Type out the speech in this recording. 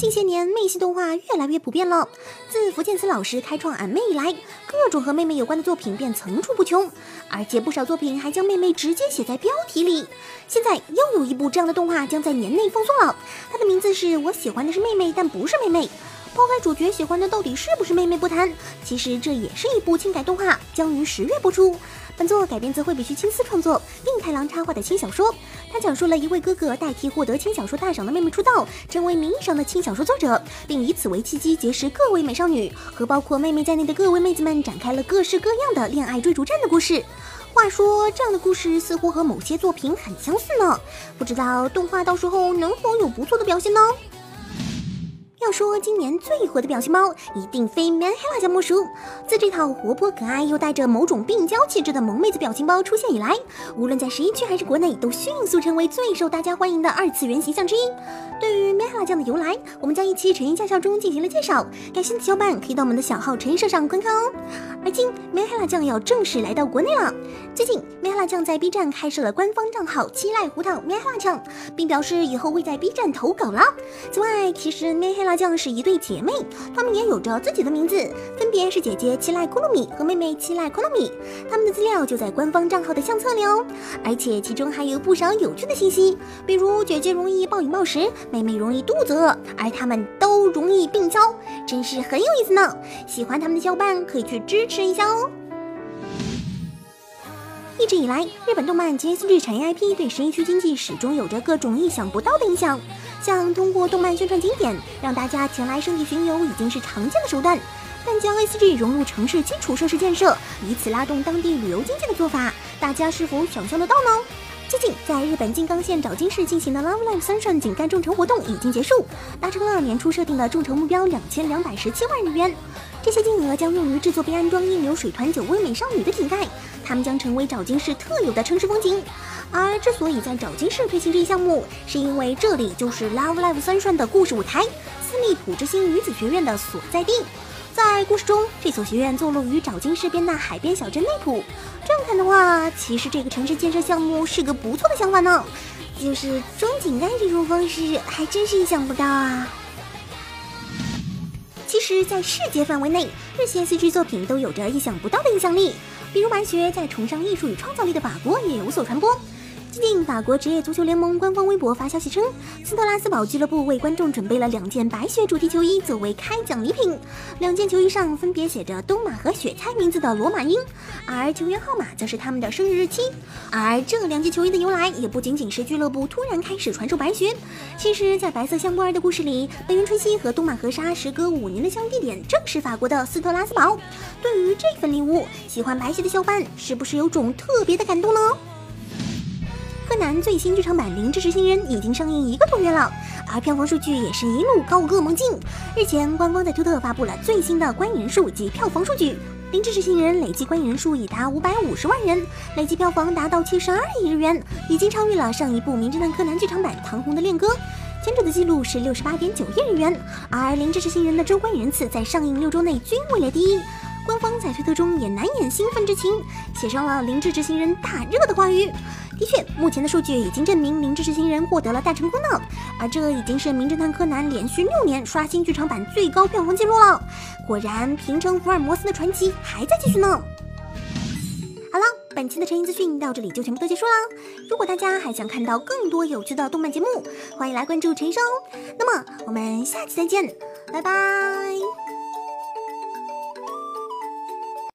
近些年，妹系动画越来越普遍了。自福建司老师开创俺妹以来，各种和妹妹有关的作品便层出不穷，而且不少作品还将妹妹直接写在标题里。现在又有一部这样的动画将在年内放送了，它的名字是我喜欢的是妹妹，但不是妹妹。抛开主角喜欢的到底是不是妹妹不谈，其实这也是一部轻改动画，将于十月播出。本作改编自惠比须青司创作、令太郎插画的轻小说，它讲述了一位哥哥代替获得轻小说大赏的妹妹出道，成为名义上的轻小小说作者，并以此为契机结识各位美少女和包括妹妹在内的各位妹子们，展开了各式各样的恋爱追逐战的故事。话说，这样的故事似乎和某些作品很相似呢，不知道动画到时候能否有不错的表现呢？说今年最火的表情包，一定非 Man Hella 家莫属。自这套活泼可爱又带着某种病娇气质的萌妹子表情包出现以来，无论在十一区还是国内，都迅速成为最受大家欢迎的二次元形象之一。对于 Man Hella 酱的由来，我们在一期成音驾校中进行了介绍，感兴趣的小伙伴可以到我们的小号成音社上观看哦。而今 Man Hella 酱要正式来到国内了。最近 Man Hella 酱在 B 站开设了官方账号“七濑胡桃 Man Hella 酱”，并表示以后会在 B 站投稿了。此外，其实 Man Hella 酱是一对姐妹，她们也有着自己的名字，分别是姐姐七濑库鲁米和妹妹七濑库鲁米。她们的资料就在官方账号的相册里哦，而且其中还有不少有趣的信息，比如姐姐容易暴饮暴食，妹妹容易肚子饿，而她们都容易病娇，真是很有意思呢。喜欢她们的小伙伴可以去支持一下哦。一直以来，日本动漫及 S G 产业 IP 对十一区经济始终有着各种意想不到的影响。像通过动漫宣传景点，让大家前来圣地巡游已经是常见的手段，但将 A C G 融入城市基础设施建设，以此拉动当地旅游经济的做法，大家是否想象得到呢？最近，在日本静冈县沼津市进行的 Love Live Sunshine 井盖众筹活动已经结束，达成了年初设定的众筹目标两千两百十七万日元。这些金额将用于制作并安装印有水团九位美少女的井盖，它们将成为沼津市特有的城市风景。而之所以在沼津市推行这一项目，是因为这里就是 Love Live Sunshine 的故事舞台——私立普之星女子学院的所在地。在故事中，这所学院坐落于沼津市边的海边小镇内浦。这样看的话，其实这个城市建设项目是个不错的想法呢。就是装井盖这种方式，还真是意想不到啊！其实，在世界范围内，日系 CG 作品都有着意想不到的影响力。比如白雪在崇尚艺术与创造力的法国也有所传播。最近，法国职业足球联盟官方微博发消息称，斯特拉斯堡俱乐部为观众准备了两件白雪主题球衣作为开奖礼品。两件球衣上分别写着东马和雪菜名字的罗马音，而球员号码则是他们的生日日期。而这两件球衣的由来，也不仅仅是俱乐部突然开始传授白雪。其实，在白色相簿二的故事里，北原春熙和东马和沙时隔五年的相遇地点正是法国的斯特拉斯堡。对于这份礼物，喜欢白雪的小伙伴是不是有种特别的感动呢？柯南最新剧场版《零之执行人》已经上映一个多月了，而票房数据也是一路高歌猛进。日前，官方在推特发布了最新的观影人数及票房数据，《零之执行人》累计观影人数已达五百五十万人，累计票房达到七十二亿日元，已经超越了上一部《名侦探柯南》剧场版《唐红的恋歌》，前者的记录是六十八点九亿日元。而《零之执行人》的周观影人次在上映六周内均位列第一。官方在推特中也难掩兴奋之情，写上了“零之执行人大热”的话语。的确，目前的数据已经证明《零之执行人》获得了大成功呢，而这已经是《名侦探柯南》连续六年刷新剧场版最高票房记录了。果然，平成福尔摩斯的传奇还在继续呢。好了，本期的成音资讯到这里就全部都结束了。如果大家还想看到更多有趣的动漫节目，欢迎来关注陈生哦。那么，我们下期再见，拜拜。